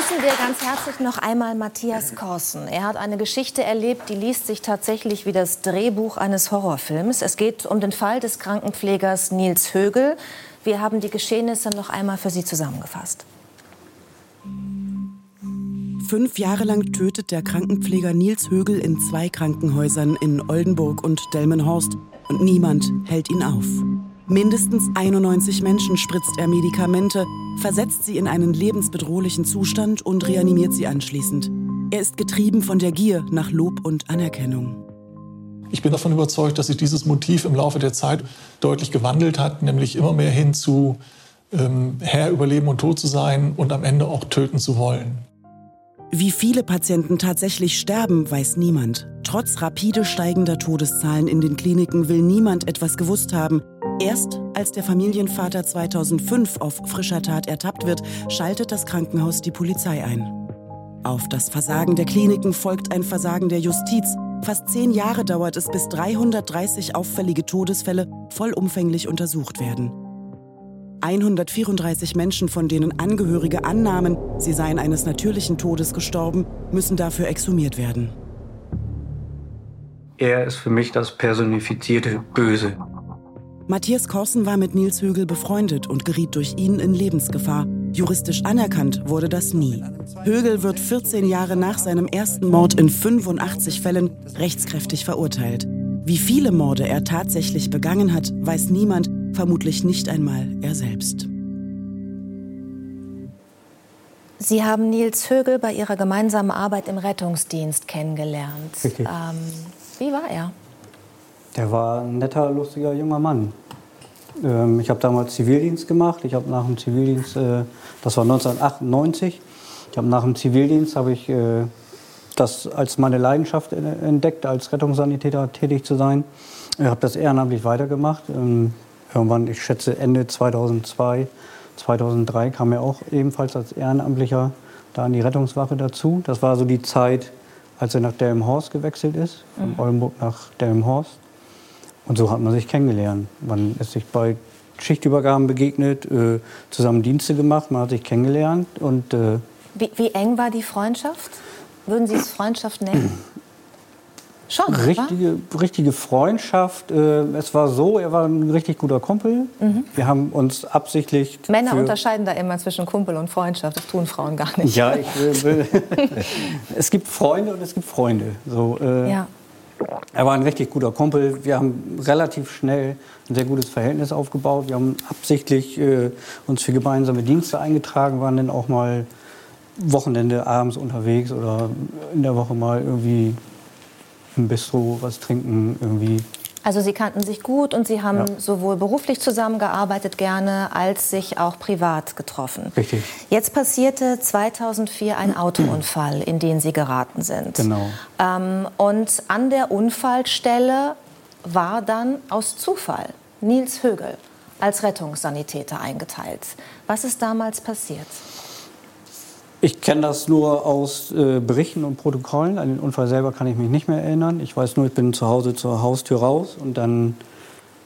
begrüßen wir ganz herzlich noch einmal Matthias Korsen. Er hat eine Geschichte erlebt, die liest sich tatsächlich wie das Drehbuch eines Horrorfilms. Es geht um den Fall des Krankenpflegers Nils Högel. Wir haben die Geschehnisse noch einmal für Sie zusammengefasst. Fünf Jahre lang tötet der Krankenpfleger Nils Högel in zwei Krankenhäusern in Oldenburg und Delmenhorst und niemand hält ihn auf. Mindestens 91 Menschen spritzt er Medikamente, versetzt sie in einen lebensbedrohlichen Zustand und reanimiert sie anschließend. Er ist getrieben von der Gier nach Lob und Anerkennung. Ich bin davon überzeugt, dass sich dieses Motiv im Laufe der Zeit deutlich gewandelt hat, nämlich immer mehr hin zu ähm, Herr über Leben und Tod zu sein und am Ende auch töten zu wollen. Wie viele Patienten tatsächlich sterben, weiß niemand. Trotz rapide steigender Todeszahlen in den Kliniken will niemand etwas gewusst haben. Erst als der Familienvater 2005 auf frischer Tat ertappt wird, schaltet das Krankenhaus die Polizei ein. Auf das Versagen der Kliniken folgt ein Versagen der Justiz. Fast zehn Jahre dauert es, bis 330 auffällige Todesfälle vollumfänglich untersucht werden. 134 Menschen, von denen Angehörige annahmen, sie seien eines natürlichen Todes gestorben, müssen dafür exhumiert werden. Er ist für mich das personifizierte Böse. Matthias Korsen war mit Nils Högel befreundet und geriet durch ihn in Lebensgefahr. Juristisch anerkannt wurde das nie. Högel wird 14 Jahre nach seinem ersten Mord in 85 Fällen rechtskräftig verurteilt. Wie viele Morde er tatsächlich begangen hat, weiß niemand, vermutlich nicht einmal er selbst. Sie haben Nils Högel bei Ihrer gemeinsamen Arbeit im Rettungsdienst kennengelernt. Ähm, wie war er? Der war ein netter, lustiger junger Mann. Ähm, ich habe damals Zivildienst gemacht. Ich habe nach dem Zivildienst, äh, das war 1998, ich habe nach dem Zivildienst habe ich äh, das als meine Leidenschaft entdeckt, als Rettungssanitäter tätig zu sein. Ich habe das ehrenamtlich weitergemacht. Ähm, irgendwann, ich schätze Ende 2002, 2003 kam er auch ebenfalls als Ehrenamtlicher da an die Rettungswache dazu. Das war so die Zeit, als er nach Delmenhorst gewechselt ist, von mhm. Oldenburg nach Delmenhorst. Und so hat man sich kennengelernt. Man ist sich bei Schichtübergaben begegnet, äh, zusammen Dienste gemacht, man hat sich kennengelernt. Und, äh wie, wie, eng war die Freundschaft? Würden Sie es Freundschaft nennen? Schon, richtige, richtige Freundschaft. Äh, es war so, er war ein richtig guter Kumpel. Mhm. Wir haben uns absichtlich. Männer unterscheiden da immer zwischen Kumpel und Freundschaft. Das tun Frauen gar nicht. Ja, ich will. es gibt Freunde und es gibt Freunde. So, äh, ja. Er war ein richtig guter Kumpel. Wir haben relativ schnell ein sehr gutes Verhältnis aufgebaut. Wir haben absichtlich äh, uns für gemeinsame Dienste eingetragen, waren dann auch mal Wochenende abends unterwegs oder in der Woche mal irgendwie im Bistro was trinken irgendwie. Also Sie kannten sich gut und Sie haben ja. sowohl beruflich zusammengearbeitet gerne als sich auch privat getroffen. Richtig. Jetzt passierte 2004 ein Autounfall, in den Sie geraten sind. Genau. Ähm, und an der Unfallstelle war dann aus Zufall Nils Högel als Rettungssanitäter eingeteilt. Was ist damals passiert? Ich kenne das nur aus äh, Berichten und Protokollen. An den Unfall selber kann ich mich nicht mehr erinnern. Ich weiß nur, ich bin zu Hause zur Haustür raus und dann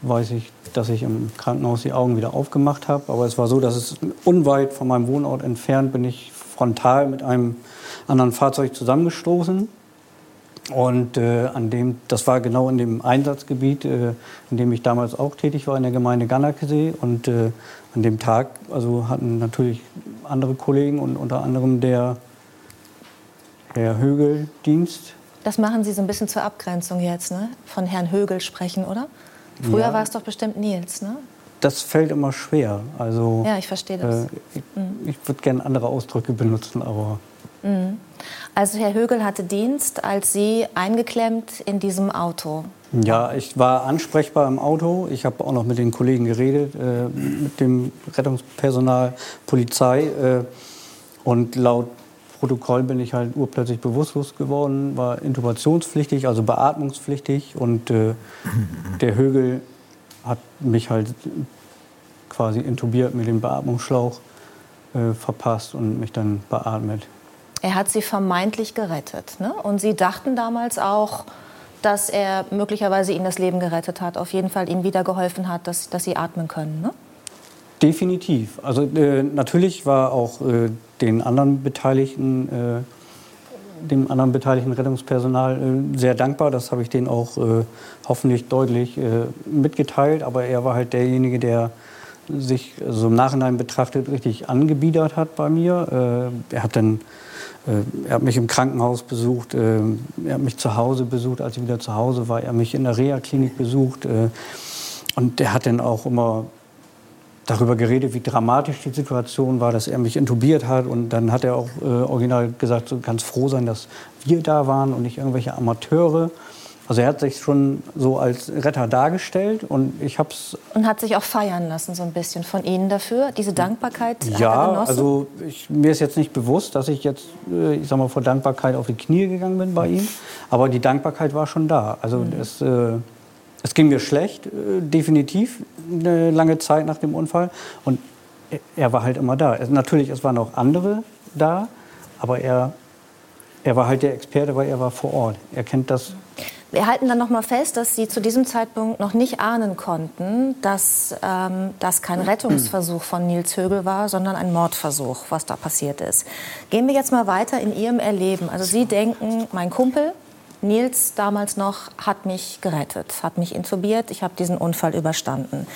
weiß ich, dass ich im Krankenhaus die Augen wieder aufgemacht habe. Aber es war so, dass es unweit von meinem Wohnort entfernt bin ich frontal mit einem anderen Fahrzeug zusammengestoßen. Und äh, an dem, das war genau in dem Einsatzgebiet, äh, in dem ich damals auch tätig war, in der Gemeinde Ganakesee. Und äh, an dem Tag also hatten natürlich andere Kollegen und unter anderem der Herr Högel Dienst. Das machen Sie so ein bisschen zur Abgrenzung jetzt, ne? Von Herrn Högel sprechen, oder? Früher ja. war es doch bestimmt Nils, ne? Das fällt immer schwer. Also, ja, ich verstehe das. Äh, ich, mhm. ich würde gerne andere Ausdrücke benutzen, aber. Mhm. Also Herr Högel hatte Dienst, als Sie eingeklemmt in diesem Auto ja, ich war ansprechbar im Auto. Ich habe auch noch mit den Kollegen geredet, äh, mit dem Rettungspersonal, Polizei. Äh, und laut Protokoll bin ich halt urplötzlich bewusstlos geworden, war intubationspflichtig, also beatmungspflichtig. Und äh, der Högel hat mich halt quasi intubiert mit dem Beatmungsschlauch äh, verpasst und mich dann beatmet. Er hat Sie vermeintlich gerettet. Ne? Und Sie dachten damals auch, dass er möglicherweise ihnen das Leben gerettet hat, auf jeden Fall ihnen wieder geholfen hat, dass, dass sie atmen können. Ne? Definitiv. Also äh, natürlich war auch äh, den anderen Beteiligten, äh, dem anderen beteiligten Rettungspersonal äh, sehr dankbar. Das habe ich denen auch äh, hoffentlich deutlich äh, mitgeteilt. Aber er war halt derjenige, der sich so im Nachhinein betrachtet richtig angebiedert hat bei mir. er hat dann er hat mich im Krankenhaus besucht, er hat mich zu Hause besucht, als ich wieder zu Hause war. Er hat mich in der Reha-Klinik besucht. Und er hat dann auch immer darüber geredet, wie dramatisch die Situation war, dass er mich intubiert hat. Und dann hat er auch äh, original gesagt, du kannst froh sein, dass wir da waren und nicht irgendwelche Amateure. Also er hat sich schon so als Retter dargestellt und ich habe es und hat sich auch feiern lassen so ein bisschen von Ihnen dafür diese Dankbarkeit. Ja, also ich, mir ist jetzt nicht bewusst, dass ich jetzt äh, ich sag mal vor Dankbarkeit auf die Knie gegangen bin bei ihm, aber die Dankbarkeit war schon da. Also mhm. es äh, es ging mir schlecht, äh, definitiv, eine lange Zeit nach dem Unfall. Und er war halt immer da. Natürlich, es waren auch andere da, aber er, er war halt der Experte, weil er war vor Ort. Er kennt das. Wir halten dann noch mal fest, dass Sie zu diesem Zeitpunkt noch nicht ahnen konnten, dass ähm, das kein Rettungsversuch von Nils Högel war, sondern ein Mordversuch, was da passiert ist. Gehen wir jetzt mal weiter in Ihrem Erleben. Also Sie denken, mein Kumpel, Nils damals noch hat mich gerettet, hat mich intubiert. Ich habe diesen Unfall überstanden.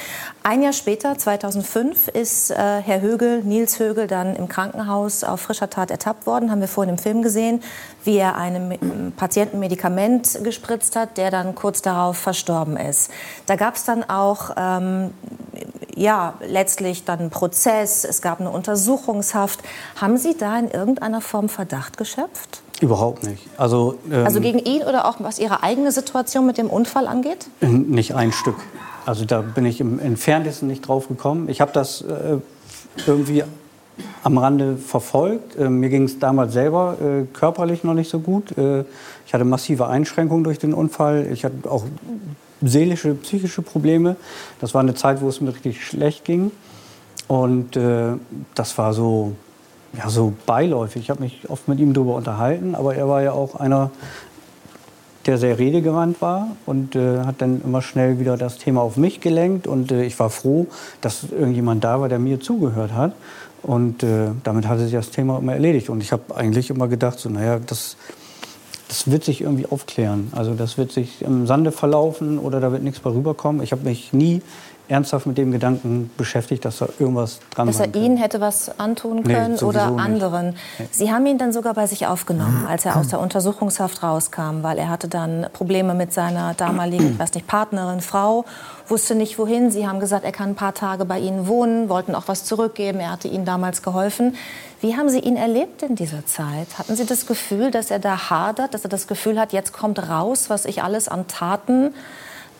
Ein Jahr später, 2005, ist äh, Herr Högel, Nils Högel, dann im Krankenhaus auf frischer Tat ertappt worden. Haben wir vorhin im Film gesehen, wie er einem Patienten Medikament gespritzt hat, der dann kurz darauf verstorben ist. Da gab es dann auch ähm, ja, letztlich dann einen Prozess, es gab eine Untersuchungshaft. Haben Sie da in irgendeiner Form Verdacht geschöpft? Überhaupt nicht. Also, ähm, also gegen ihn oder auch was Ihre eigene Situation mit dem Unfall angeht? Nicht ein Stück. Also da bin ich im entferntesten nicht drauf gekommen. Ich habe das äh, irgendwie am Rande verfolgt. Äh, mir ging es damals selber äh, körperlich noch nicht so gut. Äh, ich hatte massive Einschränkungen durch den Unfall. Ich hatte auch seelische, psychische Probleme. Das war eine Zeit, wo es mir richtig schlecht ging. Und äh, das war so ja, so beiläufig. Ich habe mich oft mit ihm darüber unterhalten, aber er war ja auch einer, der sehr redegewandt war und äh, hat dann immer schnell wieder das Thema auf mich gelenkt. Und äh, ich war froh, dass irgendjemand da war, der mir zugehört hat. Und äh, damit hatte sich das Thema immer erledigt. Und ich habe eigentlich immer gedacht, so, naja, das, das wird sich irgendwie aufklären. Also das wird sich im Sande verlaufen oder da wird nichts bei rüberkommen. Ich habe mich nie ernsthaft mit dem Gedanken beschäftigt, dass da irgendwas dran Dass er Ihnen hätte was antun können nee, oder anderen. Nee. Sie haben ihn dann sogar bei sich aufgenommen, als er aus der Untersuchungshaft rauskam, weil er hatte dann Probleme mit seiner damaligen, ich weiß nicht, Partnerin, Frau, wusste nicht wohin. Sie haben gesagt, er kann ein paar Tage bei Ihnen wohnen, wollten auch was zurückgeben. Er hatte Ihnen damals geholfen. Wie haben Sie ihn erlebt in dieser Zeit? Hatten Sie das Gefühl, dass er da hadert, dass er das Gefühl hat, jetzt kommt raus, was ich alles an Taten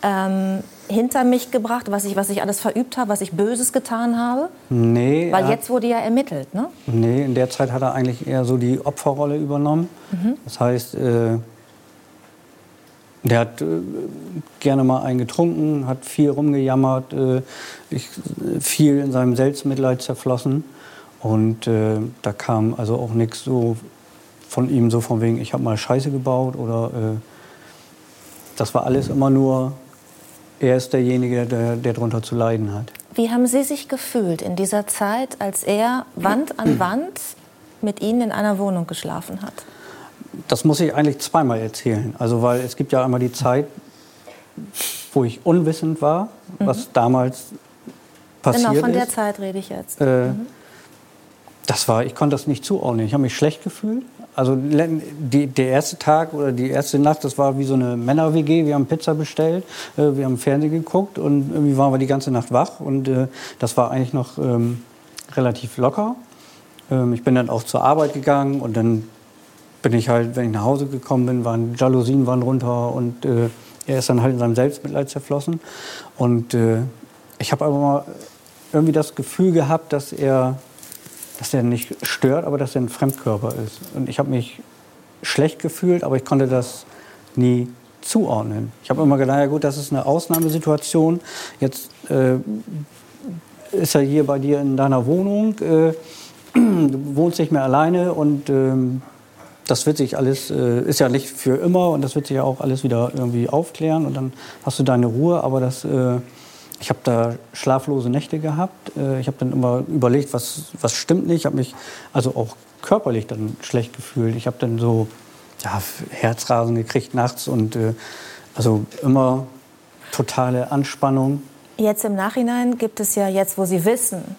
ähm, hinter mich gebracht, was ich, was ich alles verübt habe, was ich Böses getan habe? Nee. Weil jetzt wurde ja ermittelt, ne? Nee, in der Zeit hat er eigentlich eher so die Opferrolle übernommen. Mhm. Das heißt, äh, der hat äh, gerne mal einen getrunken, hat viel rumgejammert, äh, ich, viel in seinem Selbstmitleid zerflossen. Und äh, da kam also auch nichts so von ihm so von wegen, ich habe mal Scheiße gebaut oder äh, das war alles immer nur er ist derjenige, der, der darunter zu leiden hat. Wie haben Sie sich gefühlt in dieser Zeit, als er Wand an Wand mit Ihnen in einer Wohnung geschlafen hat? Das muss ich eigentlich zweimal erzählen. Also, weil es gibt ja einmal die Zeit, wo ich unwissend war, mhm. was damals passiert ist. Genau, von der ist. Zeit rede ich jetzt. Äh, mhm. Das war, ich konnte das nicht zuordnen. Ich habe mich schlecht gefühlt. Also die, der erste Tag oder die erste Nacht, das war wie so eine Männer-WG. Wir haben Pizza bestellt, äh, wir haben Fernsehen geguckt und irgendwie waren wir die ganze Nacht wach. Und äh, das war eigentlich noch ähm, relativ locker. Ähm, ich bin dann auch zur Arbeit gegangen und dann bin ich halt, wenn ich nach Hause gekommen bin, waren Jalousien waren runter und äh, er ist dann halt in seinem Selbstmitleid zerflossen. Und äh, ich habe aber mal irgendwie das Gefühl gehabt, dass er dass der nicht stört, aber dass er ein Fremdkörper ist. Und ich habe mich schlecht gefühlt, aber ich konnte das nie zuordnen. Ich habe immer gedacht, ja gut, das ist eine Ausnahmesituation. Jetzt äh, ist er hier bei dir in deiner Wohnung, äh, du wohnst nicht mehr alleine und äh, das wird sich alles, äh, ist ja nicht für immer und das wird sich ja auch alles wieder irgendwie aufklären und dann hast du deine Ruhe, aber das äh, ich habe da schlaflose Nächte gehabt. Äh, ich habe dann immer überlegt, was, was stimmt nicht. Ich habe mich also auch körperlich dann schlecht gefühlt. Ich habe dann so ja, Herzrasen gekriegt nachts und äh, also immer totale Anspannung. Jetzt im Nachhinein gibt es ja jetzt, wo Sie wissen,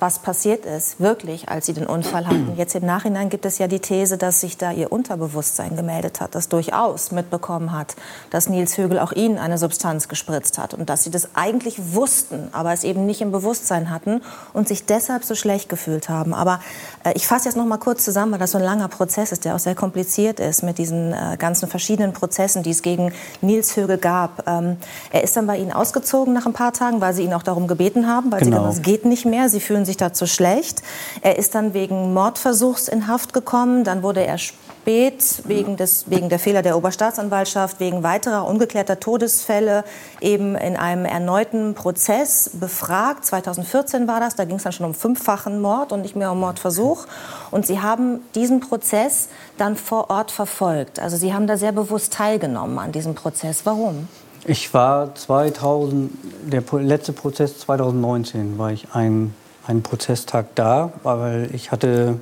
was passiert ist, wirklich, als sie den Unfall hatten. Jetzt im Nachhinein gibt es ja die These, dass sich da ihr Unterbewusstsein gemeldet hat, das durchaus mitbekommen hat, dass Nils Högel auch ihnen eine Substanz gespritzt hat und dass sie das eigentlich wussten, aber es eben nicht im Bewusstsein hatten und sich deshalb so schlecht gefühlt haben. Aber äh, ich fasse jetzt noch mal kurz zusammen, weil das so ein langer Prozess ist, der auch sehr kompliziert ist mit diesen äh, ganzen verschiedenen Prozessen, die es gegen Nils Högel gab. Ähm, er ist dann bei Ihnen ausgezogen nach ein paar Tagen, weil Sie ihn auch darum gebeten haben, weil genau. Sie gesagt, es geht nicht mehr, Sie fühlen sich dazu schlecht. Er ist dann wegen Mordversuchs in Haft gekommen. Dann wurde er spät wegen, des, wegen der Fehler der Oberstaatsanwaltschaft, wegen weiterer ungeklärter Todesfälle eben in einem erneuten Prozess befragt. 2014 war das. Da ging es dann schon um fünffachen Mord und nicht mehr um Mordversuch. Und Sie haben diesen Prozess dann vor Ort verfolgt. Also Sie haben da sehr bewusst teilgenommen an diesem Prozess. Warum? Ich war 2000, der letzte Prozess 2019 war ich ein einen Prozesstag da, weil ich hatte,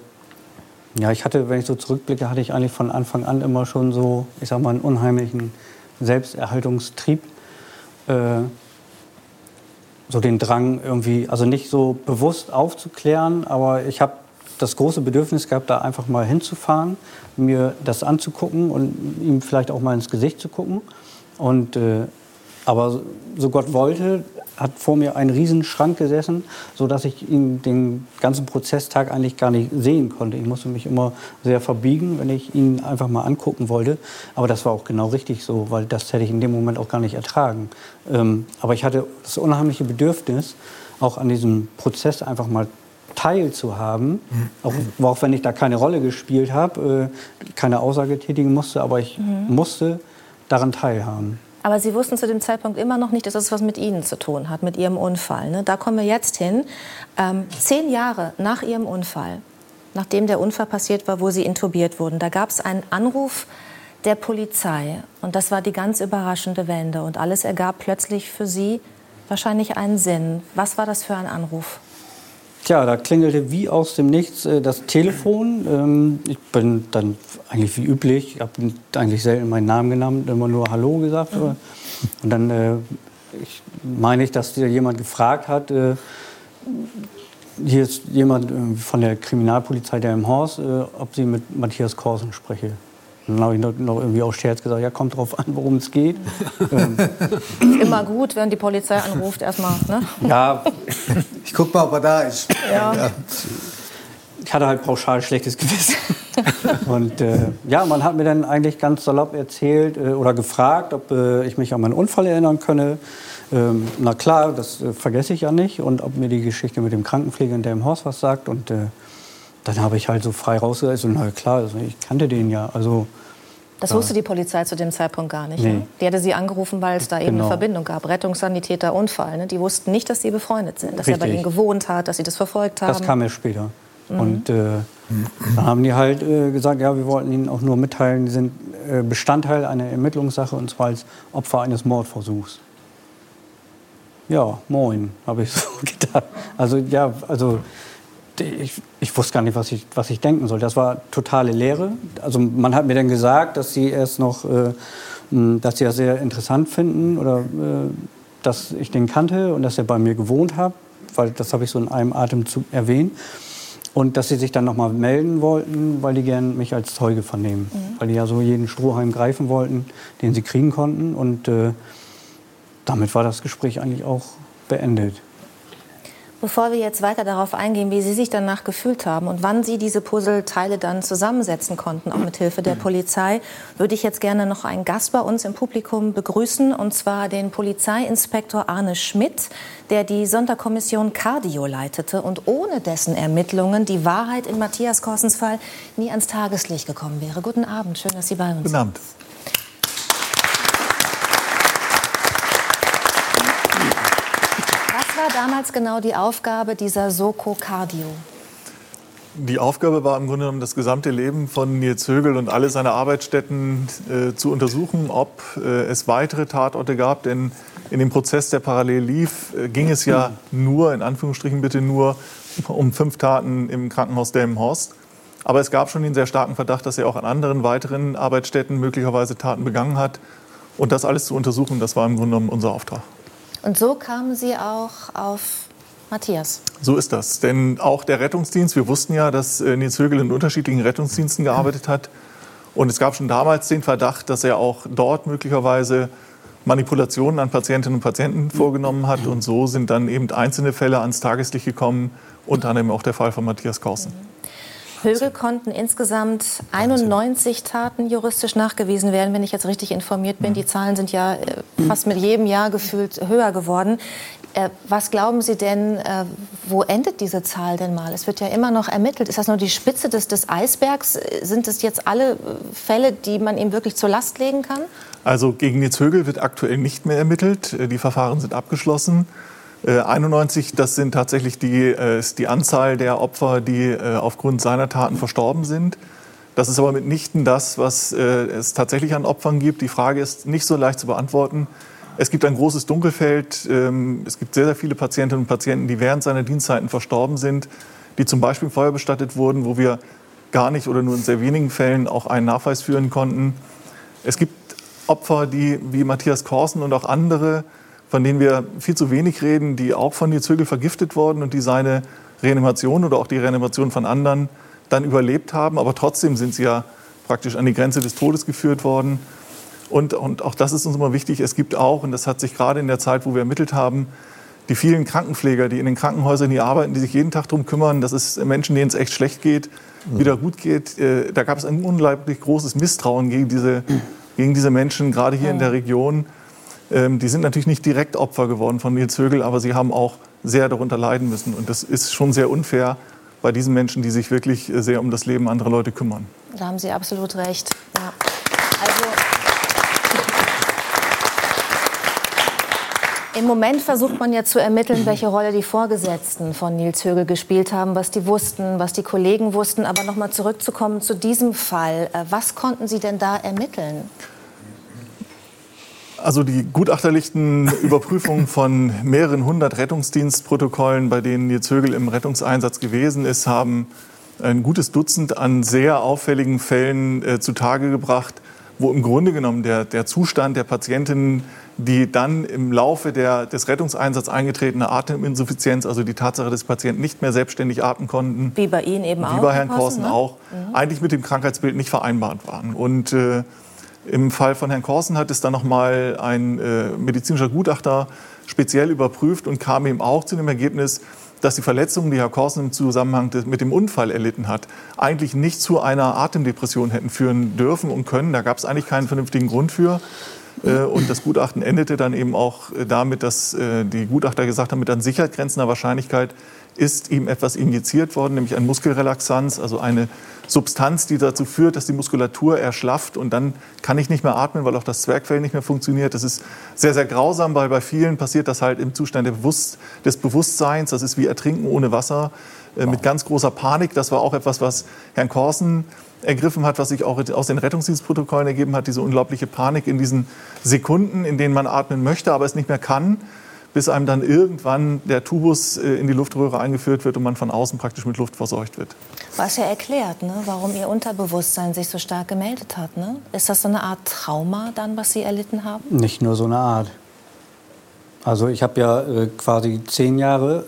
ja, ich hatte, wenn ich so zurückblicke, hatte ich eigentlich von Anfang an immer schon so, ich sag mal, einen unheimlichen Selbsterhaltungstrieb. Äh, so den Drang irgendwie, also nicht so bewusst aufzuklären, aber ich habe das große Bedürfnis gehabt, da einfach mal hinzufahren, mir das anzugucken und ihm vielleicht auch mal ins Gesicht zu gucken. Und, äh, aber so Gott wollte, hat vor mir ein Riesenschrank gesessen, sodass ich ihn den ganzen Prozesstag eigentlich gar nicht sehen konnte. Ich musste mich immer sehr verbiegen, wenn ich ihn einfach mal angucken wollte. Aber das war auch genau richtig so, weil das hätte ich in dem Moment auch gar nicht ertragen. Ähm, aber ich hatte das unheimliche Bedürfnis, auch an diesem Prozess einfach mal teilzuhaben, mhm. auch, auch wenn ich da keine Rolle gespielt habe, äh, keine Aussage tätigen musste, aber ich mhm. musste daran teilhaben. Aber Sie wussten zu dem Zeitpunkt immer noch nicht, dass es was mit Ihnen zu tun hat, mit Ihrem Unfall. Ne? Da kommen wir jetzt hin. Ähm, zehn Jahre nach Ihrem Unfall, nachdem der Unfall passiert war, wo Sie intubiert wurden, da gab es einen Anruf der Polizei. Und das war die ganz überraschende Wende. Und alles ergab plötzlich für Sie wahrscheinlich einen Sinn. Was war das für ein Anruf? Tja, da klingelte wie aus dem Nichts äh, das Telefon. Ähm, ich bin dann eigentlich wie üblich, ich habe eigentlich selten meinen Namen genannt, immer nur Hallo gesagt. Mhm. Und dann äh, ich, meine ich, dass dir jemand gefragt hat, äh, hier ist jemand äh, von der Kriminalpolizei der im Haus, äh, ob sie mit Matthias Korsen spreche. Dann habe ich noch, irgendwie aus Scherz gesagt, ja, kommt drauf an, worum es geht. ähm. Immer gut, wenn die Polizei anruft, erstmal. Ne? Ja. Ich guck mal, ob er da ist. Ja. ja. Ich hatte halt pauschal schlechtes Gewissen. Und äh, ja, man hat mir dann eigentlich ganz salopp erzählt äh, oder gefragt, ob äh, ich mich an meinen Unfall erinnern könne. Ähm, na klar, das äh, vergesse ich ja nicht. Und ob mir die Geschichte mit dem Krankenpfleger in der im Haus was sagt. Und äh, dann habe ich halt so frei rausgesagt, so, na klar, also ich kannte den ja. Also, das wusste die Polizei zu dem Zeitpunkt gar nicht. Nee. Ne? Die hatte sie angerufen, weil es da eben genau. eine Verbindung gab. Rettungssanitäter, Unfall. Ne? Die wussten nicht, dass sie befreundet sind, dass Richtig. er bei ihnen gewohnt hat, dass sie das verfolgt haben. Das kam erst später. Mhm. Und äh, dann haben die halt äh, gesagt, ja, wir wollten ihnen auch nur mitteilen, die sind äh, Bestandteil einer Ermittlungssache und zwar als Opfer eines Mordversuchs. Ja, moin, habe ich so gedacht. Also ja, also ich, ich, wusste gar nicht, was ich, was ich denken soll. Das war totale Leere. Also man hat mir dann gesagt, dass sie erst noch, äh, dass sie das sehr interessant finden oder äh, dass ich den kannte und dass er bei mir gewohnt hat, weil das habe ich so in einem Atemzug erwähnt. Und dass sie sich dann noch mal melden wollten, weil die gern mich als Zeuge vernehmen. Mhm. Weil die ja so jeden Strohhalm greifen wollten, den sie kriegen konnten. Und äh, damit war das Gespräch eigentlich auch beendet. Bevor wir jetzt weiter darauf eingehen, wie Sie sich danach gefühlt haben und wann Sie diese Puzzleteile dann zusammensetzen konnten, auch mit Hilfe der Polizei, würde ich jetzt gerne noch einen Gast bei uns im Publikum begrüßen, und zwar den Polizeiinspektor Arne Schmidt, der die Sonderkommission Cardio leitete und ohne dessen Ermittlungen die Wahrheit in Matthias Korsens Fall nie ans Tageslicht gekommen wäre. Guten Abend, schön, dass Sie bei uns sind. Guten Abend. War damals genau die Aufgabe dieser Soko Cardio? Die Aufgabe war im Grunde genommen, das gesamte Leben von Nils Högel und alle seine Arbeitsstätten äh, zu untersuchen, ob äh, es weitere Tatorte gab. Denn in dem Prozess, der parallel lief, äh, ging es ja nur, in Anführungsstrichen bitte nur, um fünf Taten im Krankenhaus Delmenhorst. Aber es gab schon den sehr starken Verdacht, dass er auch an anderen weiteren Arbeitsstätten möglicherweise Taten begangen hat. Und das alles zu untersuchen, das war im Grunde genommen unser Auftrag. Und so kamen Sie auch auf Matthias. So ist das. Denn auch der Rettungsdienst, wir wussten ja, dass äh, Nils Högel in unterschiedlichen Rettungsdiensten gearbeitet hat. Und es gab schon damals den Verdacht, dass er auch dort möglicherweise Manipulationen an Patientinnen und Patienten vorgenommen hat. Und so sind dann eben einzelne Fälle ans Tageslicht gekommen, unter anderem auch der Fall von Matthias Korsen. Högel konnten insgesamt 91 Taten juristisch nachgewiesen werden, wenn ich jetzt richtig informiert bin. Die Zahlen sind ja äh, fast mit jedem Jahr gefühlt höher geworden. Äh, was glauben Sie denn, äh, wo endet diese Zahl denn mal? Es wird ja immer noch ermittelt. Ist das nur die Spitze des, des Eisbergs? Sind es jetzt alle Fälle, die man ihm wirklich zur Last legen kann? Also gegen Nils Högel wird aktuell nicht mehr ermittelt. Die Verfahren sind abgeschlossen. 91, das sind tatsächlich die, ist die Anzahl der Opfer, die aufgrund seiner Taten verstorben sind. Das ist aber mitnichten das, was es tatsächlich an Opfern gibt. Die Frage ist nicht so leicht zu beantworten. Es gibt ein großes Dunkelfeld. Ähm, es gibt sehr, sehr viele Patientinnen und Patienten, die während seiner Dienstzeiten verstorben sind, die zum Beispiel im Feuer bestattet wurden, wo wir gar nicht oder nur in sehr wenigen Fällen auch einen Nachweis führen konnten. Es gibt Opfer, die wie Matthias Korsen und auch andere, von denen wir viel zu wenig reden, die auch von Nils Högel vergiftet wurden und die seine Reanimation oder auch die Reanimation von anderen dann überlebt haben. Aber trotzdem sind sie ja praktisch an die Grenze des Todes geführt worden. Und, und auch das ist uns immer wichtig. Es gibt auch, und das hat sich gerade in der Zeit, wo wir ermittelt haben, die vielen Krankenpfleger, die in den Krankenhäusern hier arbeiten, die sich jeden Tag darum kümmern, dass es Menschen, denen es echt schlecht geht, wieder gut geht. Äh, da gab es ein unglaublich großes Misstrauen gegen diese, gegen diese Menschen, gerade hier in der Region. Ähm, die sind natürlich nicht direkt Opfer geworden von Nils Högel, aber sie haben auch sehr darunter leiden müssen. Und das ist schon sehr unfair bei diesen Menschen, die sich wirklich äh, sehr um das Leben anderer Leute kümmern. Da haben Sie absolut recht. Ja. Also Im Moment versucht man ja zu ermitteln, welche Rolle die Vorgesetzten von Nils Högel gespielt haben, was die wussten, was die Kollegen wussten. Aber noch mal zurückzukommen zu diesem Fall. Äh, was konnten Sie denn da ermitteln? Also die gutachterlichten Überprüfungen von mehreren hundert Rettungsdienstprotokollen, bei denen Nils Högel im Rettungseinsatz gewesen ist, haben ein gutes Dutzend an sehr auffälligen Fällen äh, zutage gebracht, wo im Grunde genommen der, der Zustand der Patientinnen die dann im Laufe der, des Rettungseinsatzes eingetretene Ateminsuffizienz, also die Tatsache, dass Patienten nicht mehr selbstständig atmen konnten, wie bei Ihnen eben wie auch, wie bei Herrn Korsen ne? auch, mhm. eigentlich mit dem Krankheitsbild nicht vereinbart waren. Und äh, im Fall von Herrn Korsen hat es dann noch mal ein äh, medizinischer Gutachter speziell überprüft und kam eben auch zu dem Ergebnis, dass die Verletzungen, die Herr Korsen im Zusammenhang mit dem Unfall erlitten hat, eigentlich nicht zu einer Atemdepression hätten führen dürfen und können. Da gab es eigentlich keinen vernünftigen Grund für. Äh, und das Gutachten endete dann eben auch äh, damit, dass äh, die Gutachter gesagt haben, mit an Sicherheit grenzender Wahrscheinlichkeit ist ihm etwas injiziert worden, nämlich ein Muskelrelaxanz, also eine Substanz, die dazu führt, dass die Muskulatur erschlafft und dann kann ich nicht mehr atmen, weil auch das Zwergfell nicht mehr funktioniert. Das ist sehr, sehr grausam, weil bei vielen passiert das halt im Zustand des Bewusstseins. Das ist wie Ertrinken ohne Wasser mit ganz großer Panik. Das war auch etwas, was Herrn Korsen ergriffen hat, was sich auch aus den Rettungsdienstprotokollen ergeben hat, diese unglaubliche Panik in diesen Sekunden, in denen man atmen möchte, aber es nicht mehr kann, bis einem dann irgendwann der Tubus äh, in die Luftröhre eingeführt wird und man von außen praktisch mit Luft versorgt wird. Was ja erklärt, ne, warum Ihr Unterbewusstsein sich so stark gemeldet hat. Ne? Ist das so eine Art Trauma dann, was Sie erlitten haben? Nicht nur so eine Art. Also ich habe ja äh, quasi zehn Jahre,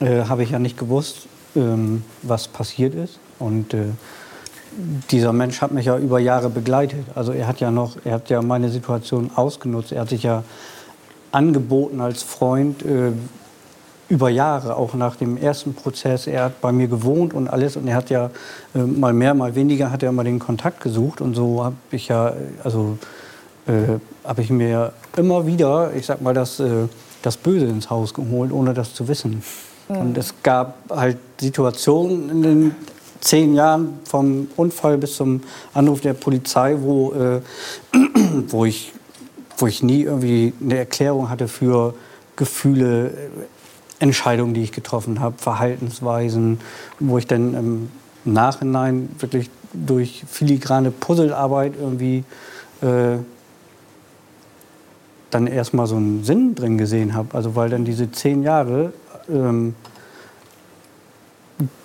äh, habe ich ja nicht gewusst, ähm, was passiert ist. Und äh, dieser Mensch hat mich ja über Jahre begleitet. Also er hat ja noch, er hat ja meine Situation ausgenutzt. Er hat sich ja angeboten als Freund äh, über Jahre, auch nach dem ersten Prozess. Er hat bei mir gewohnt und alles und er hat ja äh, mal mehr, mal weniger hat er immer den Kontakt gesucht und so habe ich ja, also äh, habe ich mir immer wieder, ich sag mal, das, äh, das Böse ins Haus geholt, ohne das zu wissen. Mhm. Und es gab halt Situationen in den zehn Jahren vom Unfall bis zum Anruf der Polizei, wo, äh, wo, ich, wo ich nie irgendwie eine Erklärung hatte für Gefühle, Entscheidungen, die ich getroffen habe, Verhaltensweisen, wo ich dann im Nachhinein wirklich durch filigrane Puzzlearbeit irgendwie äh, dann erstmal so einen Sinn drin gesehen habe. Also weil dann diese zehn Jahre ähm,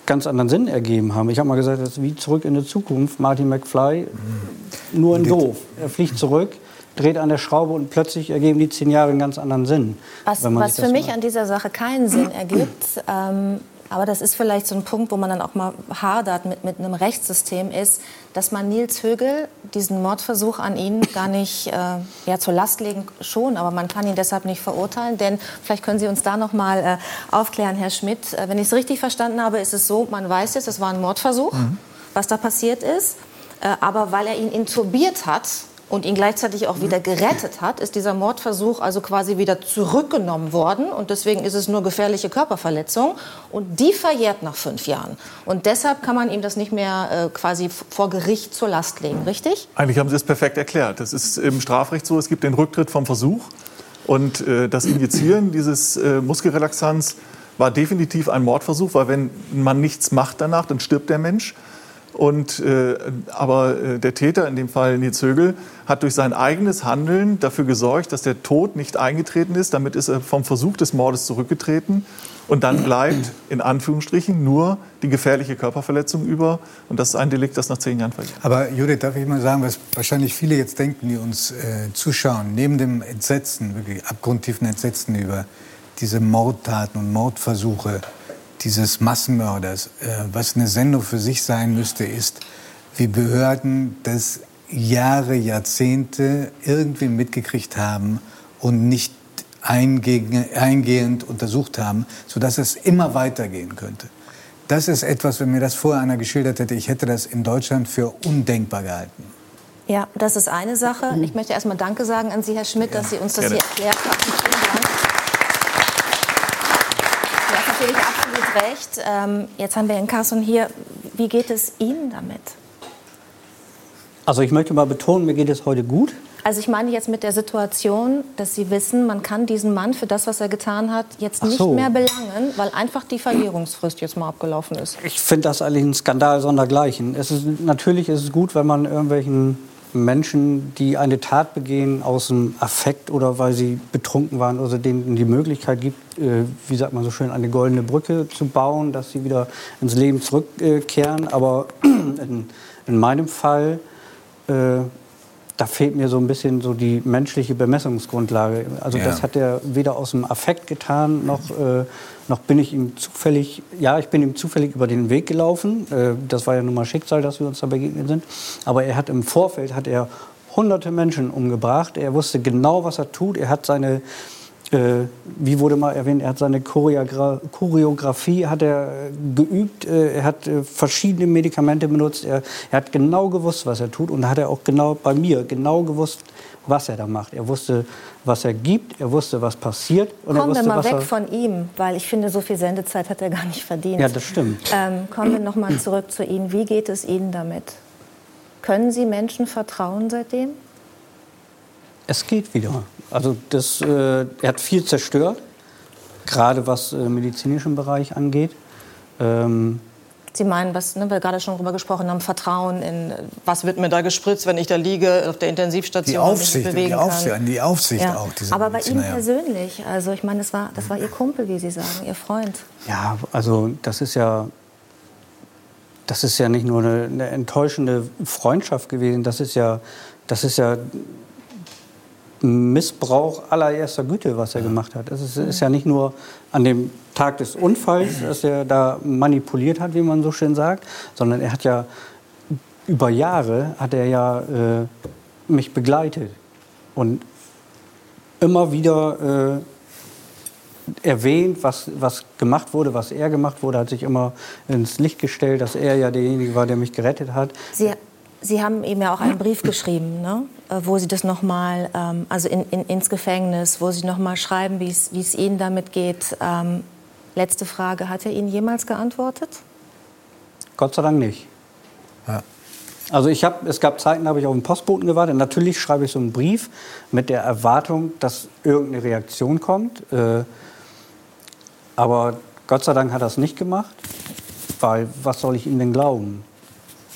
ganz anderen Sinn ergeben haben. Ich habe mal gesagt, das ist wie zurück in die Zukunft. Martin McFly, nur in doof. Er fliegt zurück, dreht an der Schraube und plötzlich ergeben die zehn Jahre einen ganz anderen Sinn. Was, was für mich an dieser Sache keinen Sinn ergibt, ähm, aber das ist vielleicht so ein Punkt, wo man dann auch mal hadert mit, mit einem Rechtssystem, ist, dass man Nils Högel diesen Mordversuch an ihn gar nicht äh, ja, zur Last legen, schon, aber man kann ihn deshalb nicht verurteilen. Denn vielleicht können Sie uns da noch mal äh, aufklären, Herr Schmidt. Äh, wenn ich es richtig verstanden habe, ist es so, man weiß jetzt, es war ein Mordversuch, mhm. was da passiert ist. Äh, aber weil er ihn intubiert hat, und ihn gleichzeitig auch wieder gerettet hat, ist dieser Mordversuch also quasi wieder zurückgenommen worden. Und deswegen ist es nur gefährliche Körperverletzung. Und die verjährt nach fünf Jahren. Und deshalb kann man ihm das nicht mehr äh, quasi vor Gericht zur Last legen, richtig? Eigentlich haben Sie es perfekt erklärt. Es ist im Strafrecht so, es gibt den Rücktritt vom Versuch. Und äh, das Injizieren dieses äh, Muskelrelaxanz war definitiv ein Mordversuch, weil wenn man nichts macht danach, dann stirbt der Mensch. Und, äh, aber äh, der Täter, in dem Fall Nils Högel, hat durch sein eigenes Handeln dafür gesorgt, dass der Tod nicht eingetreten ist. Damit ist er vom Versuch des Mordes zurückgetreten. Und dann bleibt in Anführungsstrichen nur die gefährliche Körperverletzung über. Und das ist ein Delikt, das nach zehn Jahren vergeht. Aber Judith, darf ich mal sagen, was wahrscheinlich viele jetzt denken, die uns äh, zuschauen, neben dem Entsetzen, wirklich abgrundtiefen Entsetzen über diese Mordtaten und Mordversuche, dieses Massenmörders. Äh, was eine Sendung für sich sein müsste, ist, wie Behörden das Jahre, Jahrzehnte irgendwie mitgekriegt haben und nicht eingehend untersucht haben, sodass es immer weitergehen könnte. Das ist etwas, wenn mir das vorher einer geschildert hätte, ich hätte das in Deutschland für undenkbar gehalten. Ja, das ist eine Sache. Ich möchte erstmal Danke sagen an Sie, Herr Schmidt, dass Sie uns das hier erklärt haben. natürlich absolut recht. Ähm, jetzt haben wir Herrn Carson hier. Wie geht es Ihnen damit? Also ich möchte mal betonen, mir geht es heute gut. Also ich meine jetzt mit der Situation, dass Sie wissen, man kann diesen Mann für das, was er getan hat, jetzt nicht so. mehr belangen, weil einfach die Verjährungsfrist jetzt mal abgelaufen ist. Ich finde das eigentlich ein Skandal sondergleichen. Es ist, natürlich ist es gut, wenn man irgendwelchen Menschen, die eine Tat begehen aus dem Affekt oder weil sie betrunken waren, also denen die Möglichkeit gibt, äh, wie sagt man so schön, eine goldene Brücke zu bauen, dass sie wieder ins Leben zurückkehren. Aber in, in meinem Fall äh, da fehlt mir so ein bisschen so die menschliche Bemessungsgrundlage. Also ja. das hat er weder aus dem Affekt getan, noch, äh, noch bin ich ihm zufällig, ja, ich bin ihm zufällig über den Weg gelaufen. Äh, das war ja nun mal Schicksal, dass wir uns da begegnet sind. Aber er hat im Vorfeld, hat er hunderte Menschen umgebracht. Er wusste genau, was er tut. Er hat seine äh, wie wurde mal erwähnt, er hat seine Choreogra Choreografie hat er äh, geübt, äh, er hat äh, verschiedene Medikamente benutzt, er, er, hat genau gewusst, was er tut und hat er auch genau bei mir genau gewusst, was er da macht. Er wusste, was er gibt, er wusste, was passiert. Und kommen wusste, wir mal weg von ihm, weil ich finde, so viel Sendezeit hat er gar nicht verdient. Ja, das stimmt. Ähm, kommen wir noch mal zurück zu Ihnen. Wie geht es Ihnen damit? Können Sie Menschen vertrauen seitdem? Es geht wieder. Also das, äh, er hat viel zerstört, gerade was äh, medizinischen Bereich angeht. Ähm, Sie meinen, was ne, wir gerade schon darüber gesprochen haben, Vertrauen in, was wird mir da gespritzt, wenn ich da liege auf der Intensivstation die Aufsicht, und mich bewegen die Aufsicht, kann. Die Aufsicht ja. auch. Aber bei Ihnen persönlich, also ich meine, das war, das war Ihr Kumpel, wie Sie sagen, Ihr Freund. Ja, also das ist ja, das ist ja nicht nur eine, eine enttäuschende Freundschaft gewesen, das ist ja, das ist ja Missbrauch allererster Güte, was er gemacht hat. Es ist, ist, ja nicht nur an dem Tag des Unfalls, dass er da manipuliert hat, wie man so schön sagt, sondern er hat ja über Jahre hat er ja äh, mich begleitet und immer wieder äh, erwähnt, was, was gemacht wurde, was er gemacht wurde, hat sich immer ins Licht gestellt, dass er ja derjenige war, der mich gerettet hat. Sie Sie haben ihm ja auch einen Brief geschrieben, ne? Äh, wo Sie das nochmal, ähm, also in, in, ins Gefängnis, wo Sie nochmal schreiben, wie es Ihnen damit geht. Ähm, letzte Frage, hat er Ihnen jemals geantwortet? Gott sei Dank nicht. Ja. Also ich hab, es gab Zeiten, da habe ich auf den Postboten gewartet. Natürlich schreibe ich so einen Brief mit der Erwartung, dass irgendeine Reaktion kommt. Äh, aber Gott sei Dank hat er es nicht gemacht, weil was soll ich ihm denn glauben?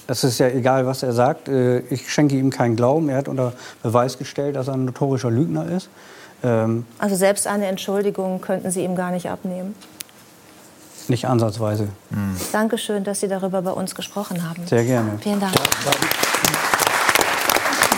Es ist ja egal, was er sagt. Äh, ich schenke ihm keinen Glauben. Er hat unter Beweis gestellt, dass er ein notorischer Lügner ist. Ähm, Also selbst eine Entschuldigung könnten Sie ihm gar nicht abnehmen. nicht ansatzweise. Dankeschön, dass Sie darüber bei uns gesprochen haben. Sehr gerne. Vielen Dank.